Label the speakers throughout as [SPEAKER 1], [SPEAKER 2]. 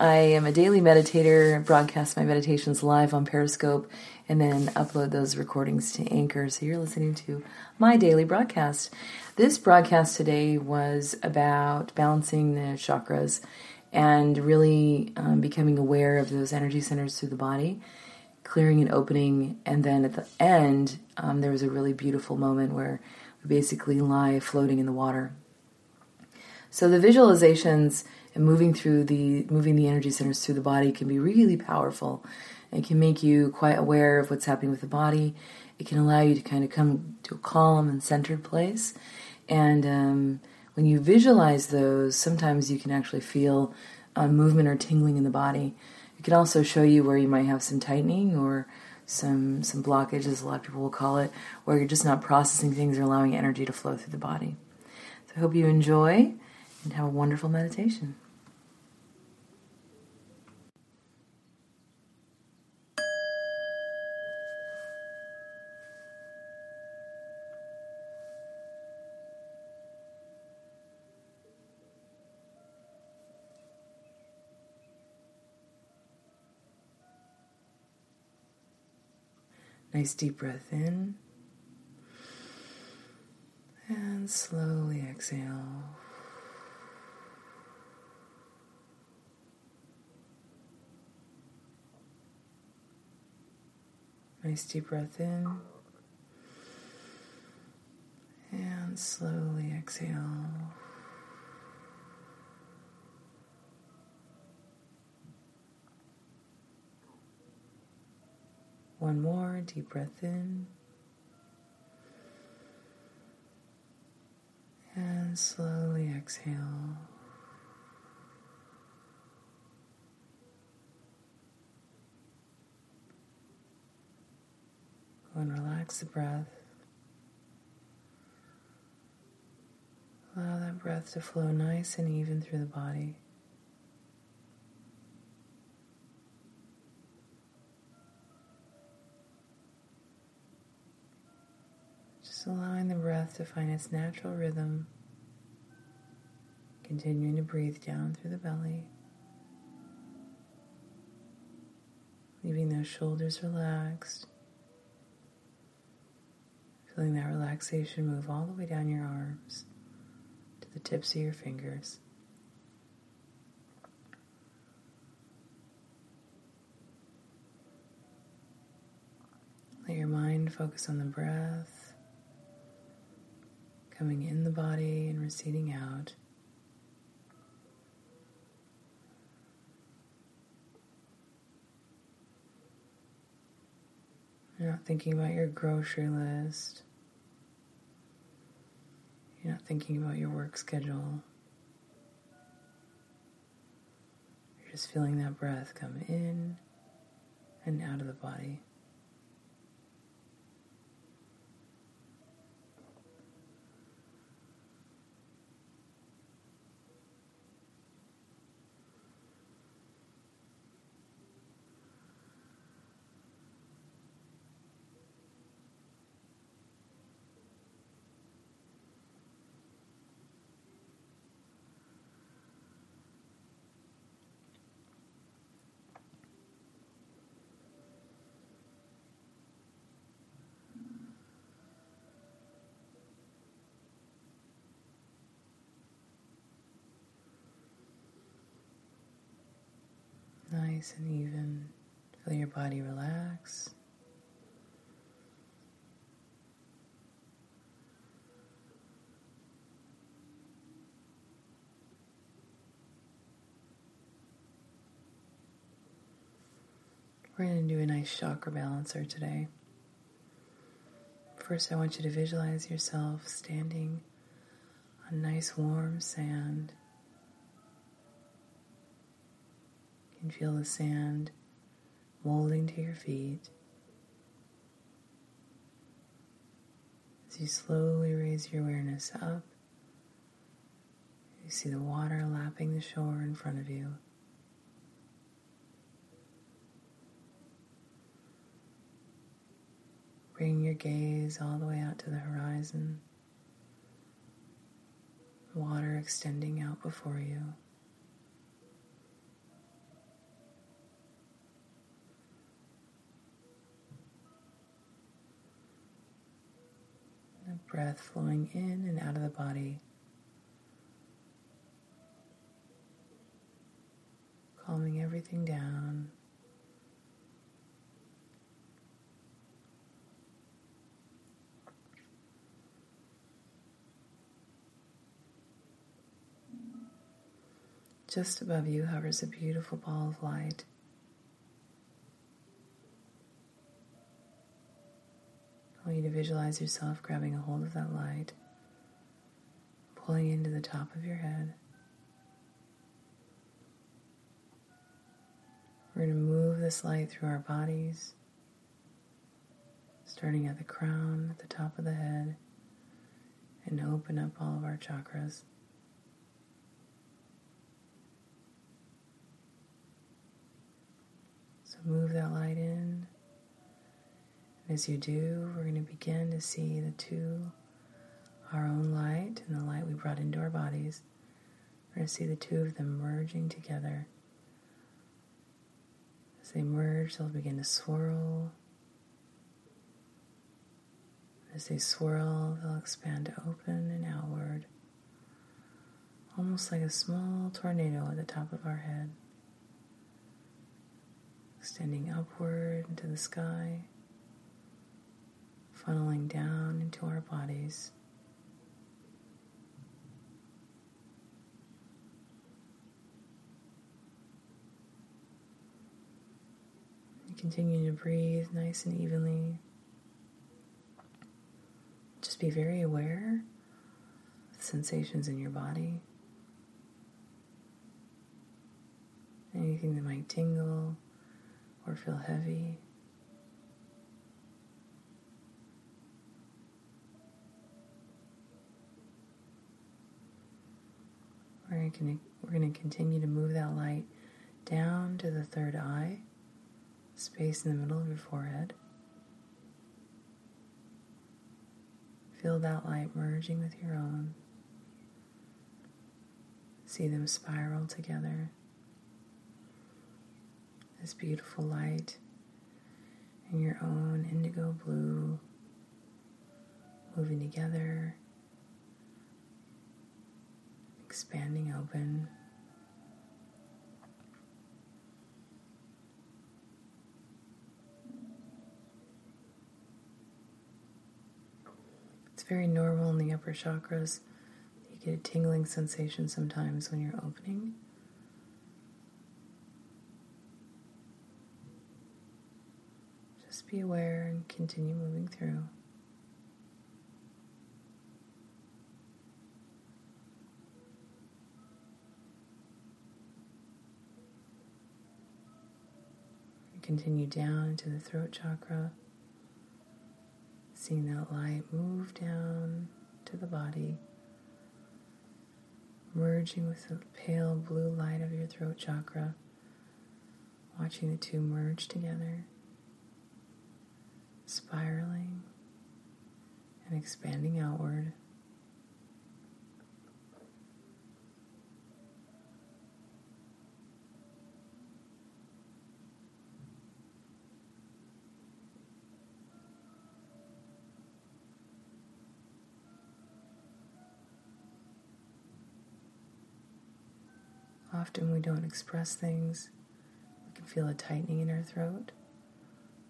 [SPEAKER 1] I am a daily meditator, broadcast my meditations live on Periscope, and then upload those recordings to Anchor. So you're listening to my daily broadcast. This broadcast today was about balancing the chakras and really um, becoming aware of those energy centers through the body, clearing and opening. And then at the end, um, there was a really beautiful moment where we basically lie floating in the water. So the visualizations and moving through the moving the energy centers through the body can be really powerful. It can make you quite aware of what's happening with the body. It can allow you to kind of come to a calm and centered place. And um, when you visualize those, sometimes you can actually feel movement or tingling in the body. It can also show you where you might have some tightening or some some blockage, as a lot of people will call it, where you're just not processing things or allowing energy to flow through the body. So I hope you enjoy and have a wonderful meditation. Nice deep breath in and slowly exhale. Nice deep breath in. And slowly exhale. One more deep breath in. And slowly exhale. Go and relax the breath. Allow that breath to flow nice and even through the body. Just allowing the breath to find its natural rhythm, continuing to breathe down through the belly, leaving those shoulders relaxed. Feeling that relaxation move all the way down your arms to the tips of your fingers. Let your mind focus on the breath, coming in the body and receding out. You're not thinking about your grocery list. You're not thinking about your work schedule. You're just feeling that breath come in and out of the body. Nice and even. Feel your body relax. We're going to do a nice chakra balancer today. First, I want you to visualize yourself standing on nice warm sand. You can feel the sand molding to your feet. As you slowly raise your awareness up, you see the water lapping the shore in front of you. Bring your gaze all the way out to the horizon, water extending out before you. Breath flowing in and out of the body. Calming everything down. Just above you hovers a beautiful ball of light. Want you to visualize yourself grabbing a hold of that light, pulling into the top of your head. We're going to move this light through our bodies, starting at the crown, at the top of the head, and open up all of our chakras. So move that light in. As you do, we're going to begin to see the two, our own light and the light we brought into our bodies. We're going to see the two of them merging together. As they merge, they'll begin to swirl. As they swirl, they'll expand open and outward, almost like a small tornado at the top of our head extending upward into the sky, funneling down into our bodies. Continue to breathe nice and evenly. Just be very aware of the sensations in your body. Anything that might tingle or feel heavy. We're going we're going to continue to move that light down to the third eye, space in the middle of your forehead. Feel that light merging with your own. See them spiral together this beautiful light and your own indigo blue moving together, expanding open. It's very normal in the upper chakras. You get a tingling sensation sometimes when you're opening. Just be aware and continue moving through. Continue down into the throat chakra, seeing that light move down to the body, merging with the pale blue light of your throat chakra, watching the two merge together. Spiraling and expanding outward. Often we don't express things. We can feel a tightening in our throat.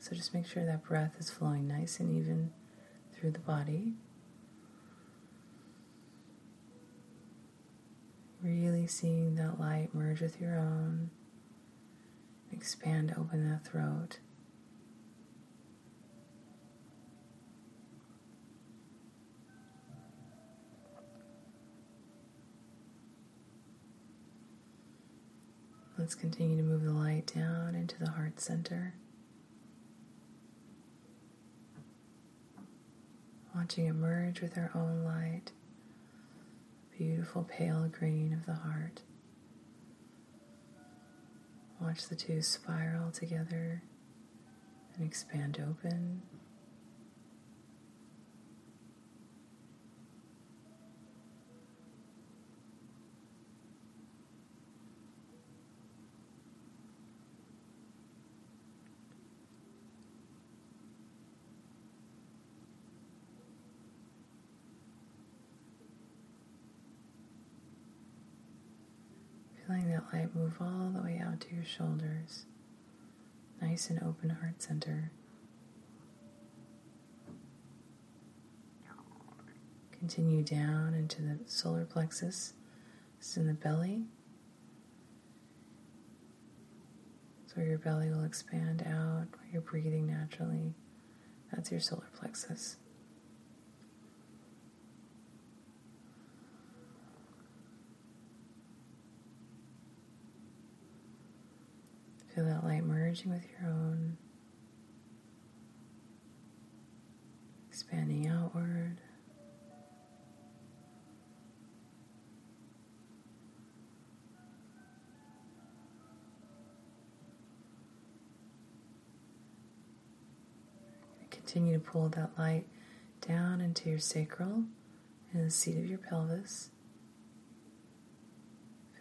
[SPEAKER 1] So just make sure that breath is flowing nice and even through the body. Really seeing that light merge with your own. Expand, open that throat. Let's continue to move the light down into the heart center. Watching it merge with our own light. Beautiful pale green of the heart. Watch the two spiral together and expand open. Feeling that light move all the way out to your shoulders. Nice and open heart center. Continue down into the solar plexus. It's in the belly. So your belly will expand out you're breathing naturally. That's your solar plexus. Feel that light merging with your own, expanding outward. Continue to pull that light down into your sacral and the seat of your pelvis,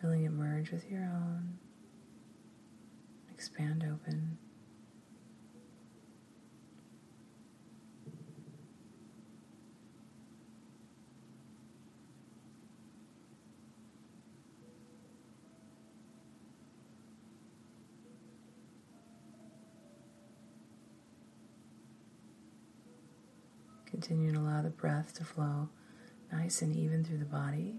[SPEAKER 1] feeling it merge with your own expand open. Continue to allow the breath to flow nice and even through the body.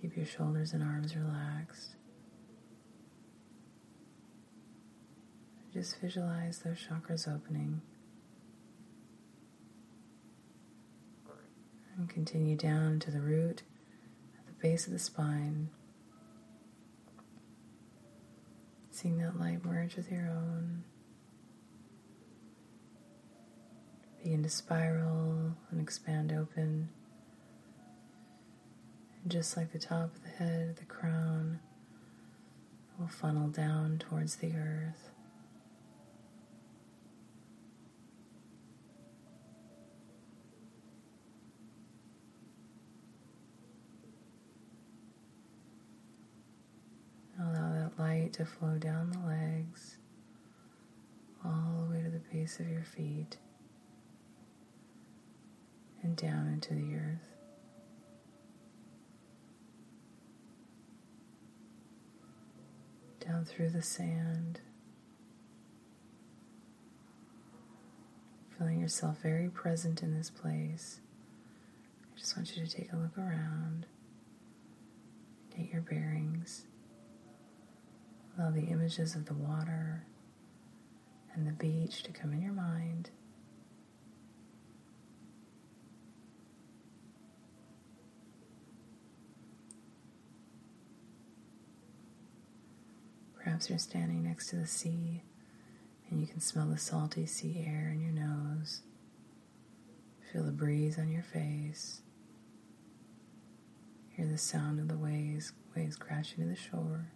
[SPEAKER 1] Keep your shoulders and arms relaxed. Just visualize those chakras opening. And continue down to the root at the base of the spine. Seeing that light merge with your own. Begin to spiral and expand open. And just like the top of the head, the crown will funnel down towards the earth. light to flow down the legs, all the way to the base of your feet, and down into the earth. Down through the sand, feeling yourself very present in this place. I just want you to take a look around, get your bearings. Allow the images of the water and the beach to come in your mind. Perhaps you're standing next to the sea and you can smell the salty sea air in your nose. Feel the breeze on your face. Hear the sound of the waves, waves crashing to the shore.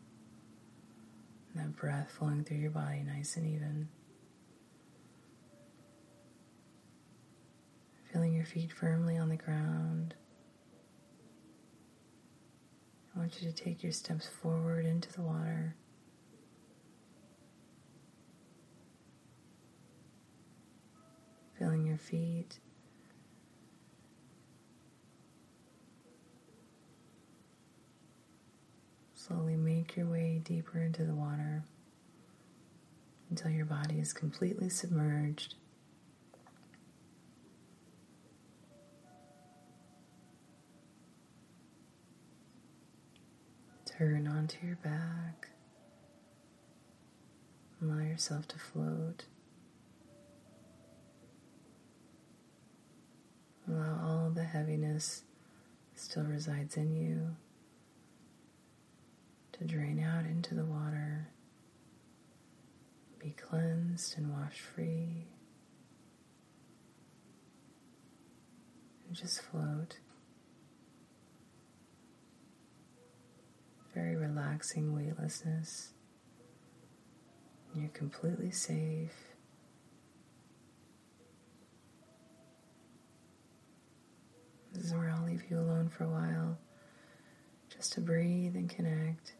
[SPEAKER 1] That breath flowing through your body nice and even. Feeling your feet firmly on the ground. I want you to take your steps forward into the water. Feeling your feet Slowly make your way deeper into the water until your body is completely submerged. Turn onto your back. Allow yourself to float. Allow all the heaviness still resides in you to drain out into the water, be cleansed and washed free, and just float. Very relaxing weightlessness. You're completely safe. This is where I'll leave you alone for a while, just to breathe and connect.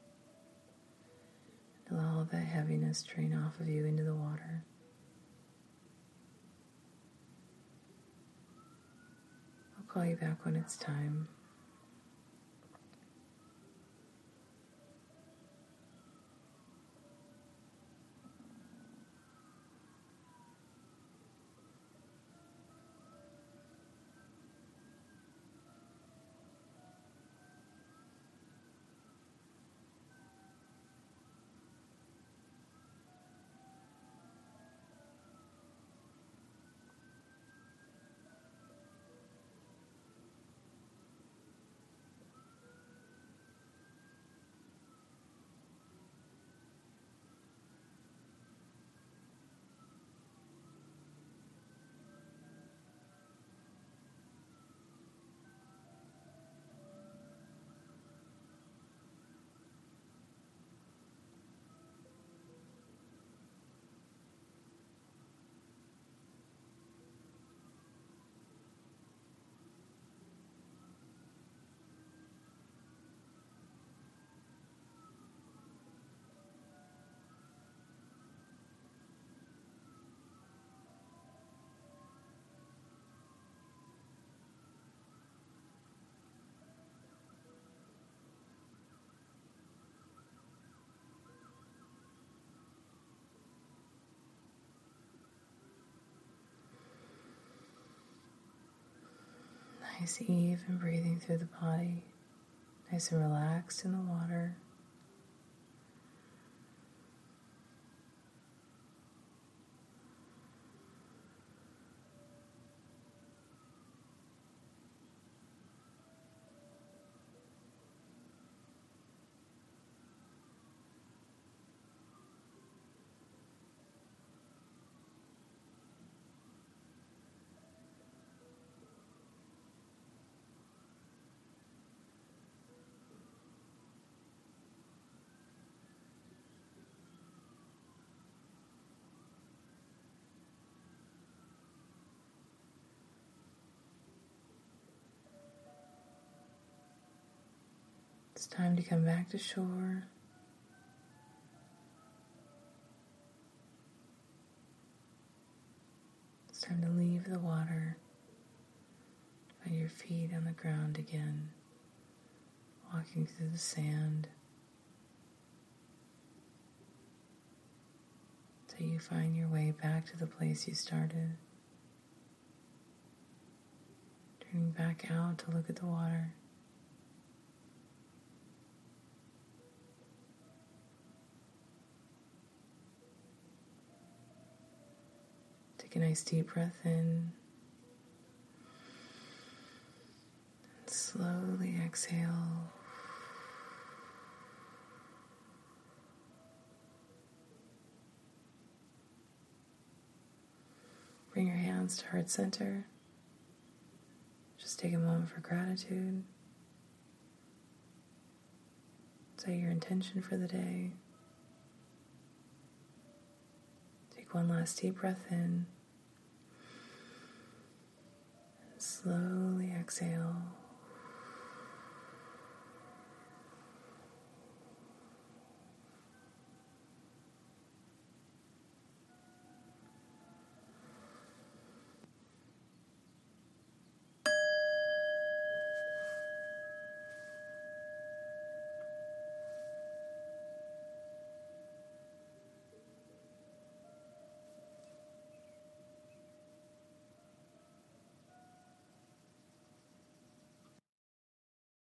[SPEAKER 1] Allow that heaviness drain off of you into the water. I'll call you back when it's time. Nice, even breathing through the body, nice and relaxed in the water. It's time to come back to shore. It's time to leave the water. Find your feet on the ground again, walking through the sand. Till you find your way back to the place you started. Turning back out to look at the water. Take a nice deep breath in. And slowly exhale. Bring your hands to heart center. Just take a moment for gratitude. Say your intention for the day. Take one last deep breath in. Slowly exhale.